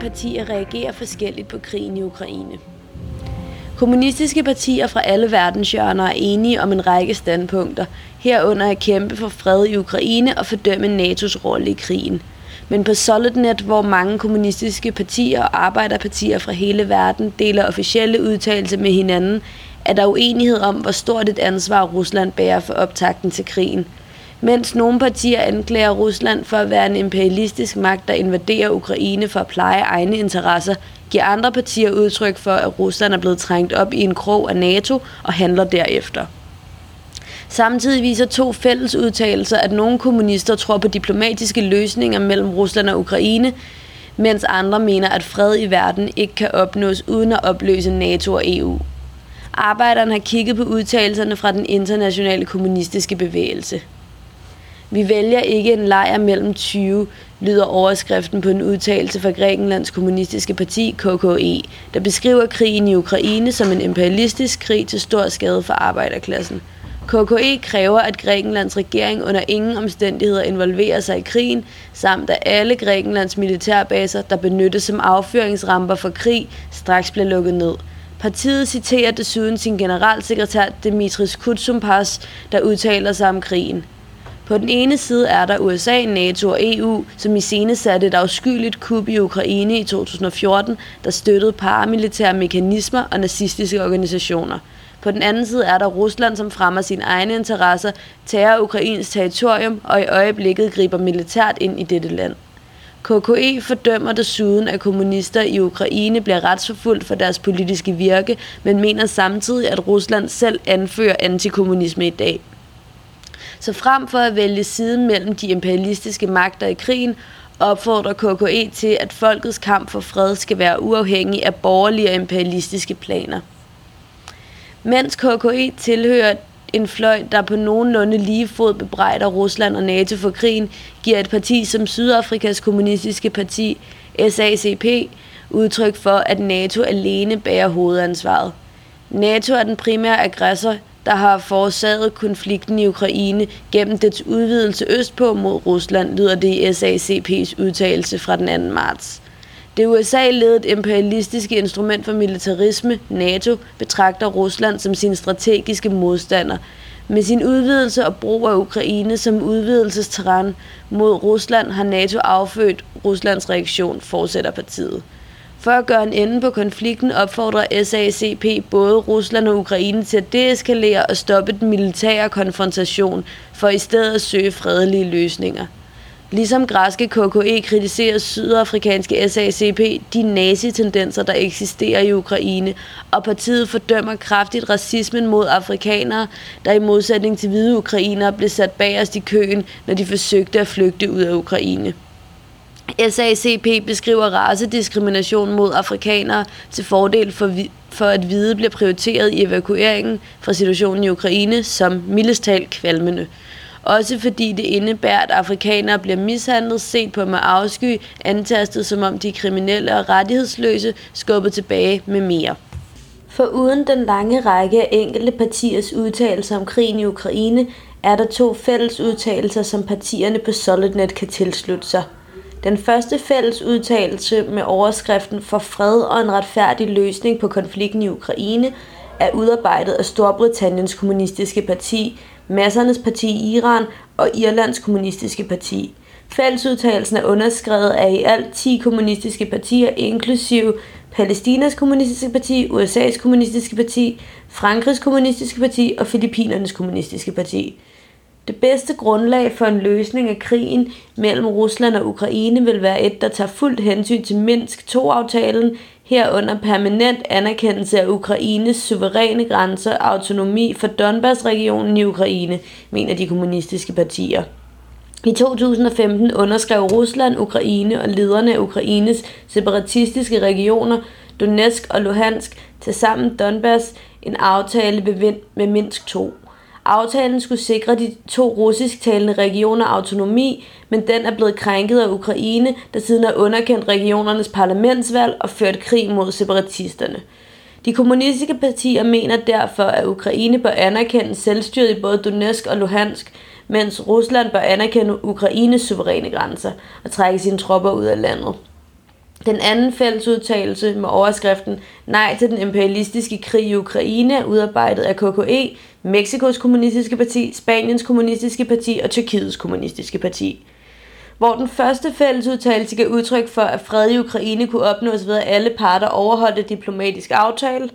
partier reagerer forskelligt på krigen i Ukraine. Kommunistiske partier fra alle verdenshjørner er enige om en række standpunkter, herunder at kæmpe for fred i Ukraine og fordømme NATO's rolle i krigen. Men på Solidnet, hvor mange kommunistiske partier og arbejderpartier fra hele verden deler officielle udtalelser med hinanden, er der uenighed om, hvor stort et ansvar Rusland bærer for optakten til krigen. Mens nogle partier anklager Rusland for at være en imperialistisk magt, der invaderer Ukraine for at pleje egne interesser, giver andre partier udtryk for, at Rusland er blevet trængt op i en krog af NATO og handler derefter. Samtidig viser to fælles udtalelser, at nogle kommunister tror på diplomatiske løsninger mellem Rusland og Ukraine, mens andre mener, at fred i verden ikke kan opnås uden at opløse NATO og EU. Arbejderne har kigget på udtalelserne fra den internationale kommunistiske bevægelse. Vi vælger ikke en lejr mellem 20, lyder overskriften på en udtalelse fra Grækenlands kommunistiske parti KKE, der beskriver krigen i Ukraine som en imperialistisk krig til stor skade for arbejderklassen. KKE kræver, at Grækenlands regering under ingen omstændigheder involverer sig i krigen, samt at alle Grækenlands militærbaser, der benyttes som affyringsramper for krig, straks bliver lukket ned. Partiet citerer desuden sin generalsekretær Dimitris Kutsumpars, der udtaler sig om krigen. På den ene side er der USA, NATO og EU, som i scene satte et afskyeligt kup i Ukraine i 2014, der støttede paramilitære mekanismer og nazistiske organisationer. På den anden side er der Rusland, som fremmer sine egne interesser, tager Ukrains territorium og i øjeblikket griber militært ind i dette land. KKE fordømmer desuden, at kommunister i Ukraine bliver retsforfulgt for deres politiske virke, men mener samtidig, at Rusland selv anfører antikommunisme i dag. Så frem for at vælge siden mellem de imperialistiske magter i krigen, opfordrer KKE til, at folkets kamp for fred skal være uafhængig af borgerlige og imperialistiske planer. Mens KKE tilhører en fløj, der på nogenlunde lige fod bebrejder Rusland og NATO for krigen, giver et parti som Sydafrikas kommunistiske parti, SACP, udtryk for, at NATO alene bærer hovedansvaret. NATO er den primære aggressor der har forårsaget konflikten i Ukraine gennem dets udvidelse østpå mod Rusland, lyder det i SACP's udtalelse fra den 2. marts. Det USA-ledet imperialistiske instrument for militarisme, NATO, betragter Rusland som sin strategiske modstander. Med sin udvidelse og brug af Ukraine som udvidelsesterræn mod Rusland har NATO affødt Ruslands reaktion, fortsætter partiet. For at gøre en ende på konflikten opfordrer SACP både Rusland og Ukraine til at deeskalere og stoppe den militære konfrontation, for i stedet at søge fredelige løsninger. Ligesom græske KKE kritiserer sydafrikanske SACP de nazitendenser, der eksisterer i Ukraine, og partiet fordømmer kraftigt racismen mod afrikanere, der i modsætning til hvide ukrainere blev sat bagerst i køen, når de forsøgte at flygte ud af Ukraine. SACP beskriver racediskrimination mod afrikanere til fordel for, for at hvide bliver prioriteret i evakueringen fra situationen i Ukraine som mildestal kvalmende. Også fordi det indebærer, at afrikanere bliver mishandlet, set på med afsky, antastet som om de er kriminelle og rettighedsløse, skubbet tilbage med mere. For uden den lange række af enkelte partiers udtalelser om krigen i Ukraine, er der to fælles udtalelser, som partierne på Solidnet kan tilslutte sig – den første fælles udtalelse med overskriften for fred og en retfærdig løsning på konflikten i Ukraine er udarbejdet af Storbritanniens kommunistiske parti, Massernes parti i Iran og Irlands kommunistiske parti. Fællesudtalelsen er underskrevet af i alt 10 kommunistiske partier, inklusive Palæstinas kommunistiske parti, USA's kommunistiske parti, Frankrigs kommunistiske parti og Filippinernes kommunistiske parti. Det bedste grundlag for en løsning af krigen mellem Rusland og Ukraine vil være et, der tager fuldt hensyn til Minsk 2-aftalen, herunder permanent anerkendelse af Ukraines suveræne grænser og autonomi for Donbass-regionen i Ukraine, mener de kommunistiske partier. I 2015 underskrev Rusland, Ukraine og lederne af Ukraines separatistiske regioner, Donetsk og Luhansk, til sammen Donbass, en aftale med Minsk 2. Aftalen skulle sikre de to russisktalende regioner autonomi, men den er blevet krænket af Ukraine, der siden har underkendt regionernes parlamentsvalg og ført krig mod separatisterne. De kommunistiske partier mener derfor, at Ukraine bør anerkende selvstyret i både Donetsk og Luhansk, mens Rusland bør anerkende Ukraines suveræne grænser og trække sine tropper ud af landet. Den anden fællesudtalelse med overskriften Nej til den imperialistiske krig i Ukraine er udarbejdet af KKE, Mexikos kommunistiske parti, Spaniens kommunistiske parti og Tyrkiets kommunistiske parti. Hvor den første fællesudtalelse gav udtryk for, at fred i Ukraine kunne opnås ved, at alle parter overholdte diplomatisk aftale,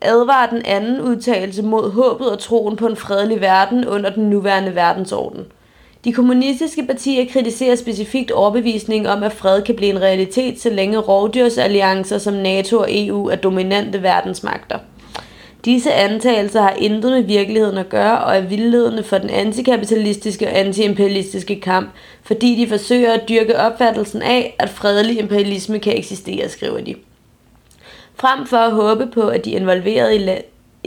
advarer den anden udtalelse mod håbet og troen på en fredelig verden under den nuværende verdensorden – de kommunistiske partier kritiserer specifikt overbevisningen om, at fred kan blive en realitet, så længe rovdyrsalliancer som NATO og EU er dominante verdensmagter. Disse antagelser har intet med virkeligheden at gøre og er vildledende for den antikapitalistiske og antiimperialistiske kamp, fordi de forsøger at dyrke opfattelsen af, at fredelig imperialisme kan eksistere, skriver de. Frem for at håbe på, at de involverede i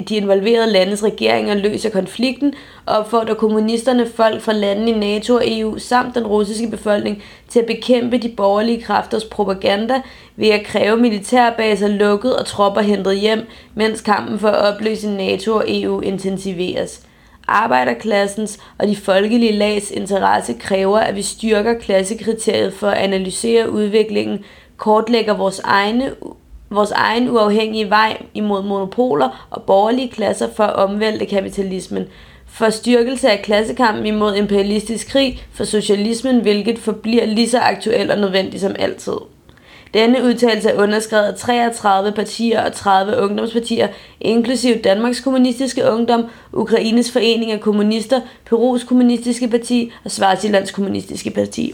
de involverede landes regeringer løser konflikten og opfordrer kommunisterne folk fra landene i NATO og EU samt den russiske befolkning til at bekæmpe de borgerlige kræfters propaganda ved at kræve militærbaser lukket og tropper hentet hjem, mens kampen for at opløse NATO og EU intensiveres. Arbejderklassens og de folkelige lags interesse kræver, at vi styrker klassekriteriet for at analysere udviklingen, kortlægger vores egne vores egen uafhængige vej imod monopoler og borgerlige klasser for at omvælte kapitalismen, for styrkelse af klassekampen imod imperialistisk krig, for socialismen, hvilket forbliver lige så aktuelt og nødvendigt som altid. Denne udtalelse er underskrevet af 33 partier og 30 ungdomspartier, inklusiv Danmarks Kommunistiske Ungdom, Ukraines Forening af Kommunister, Perus Kommunistiske Parti og Svartilands Kommunistiske Parti.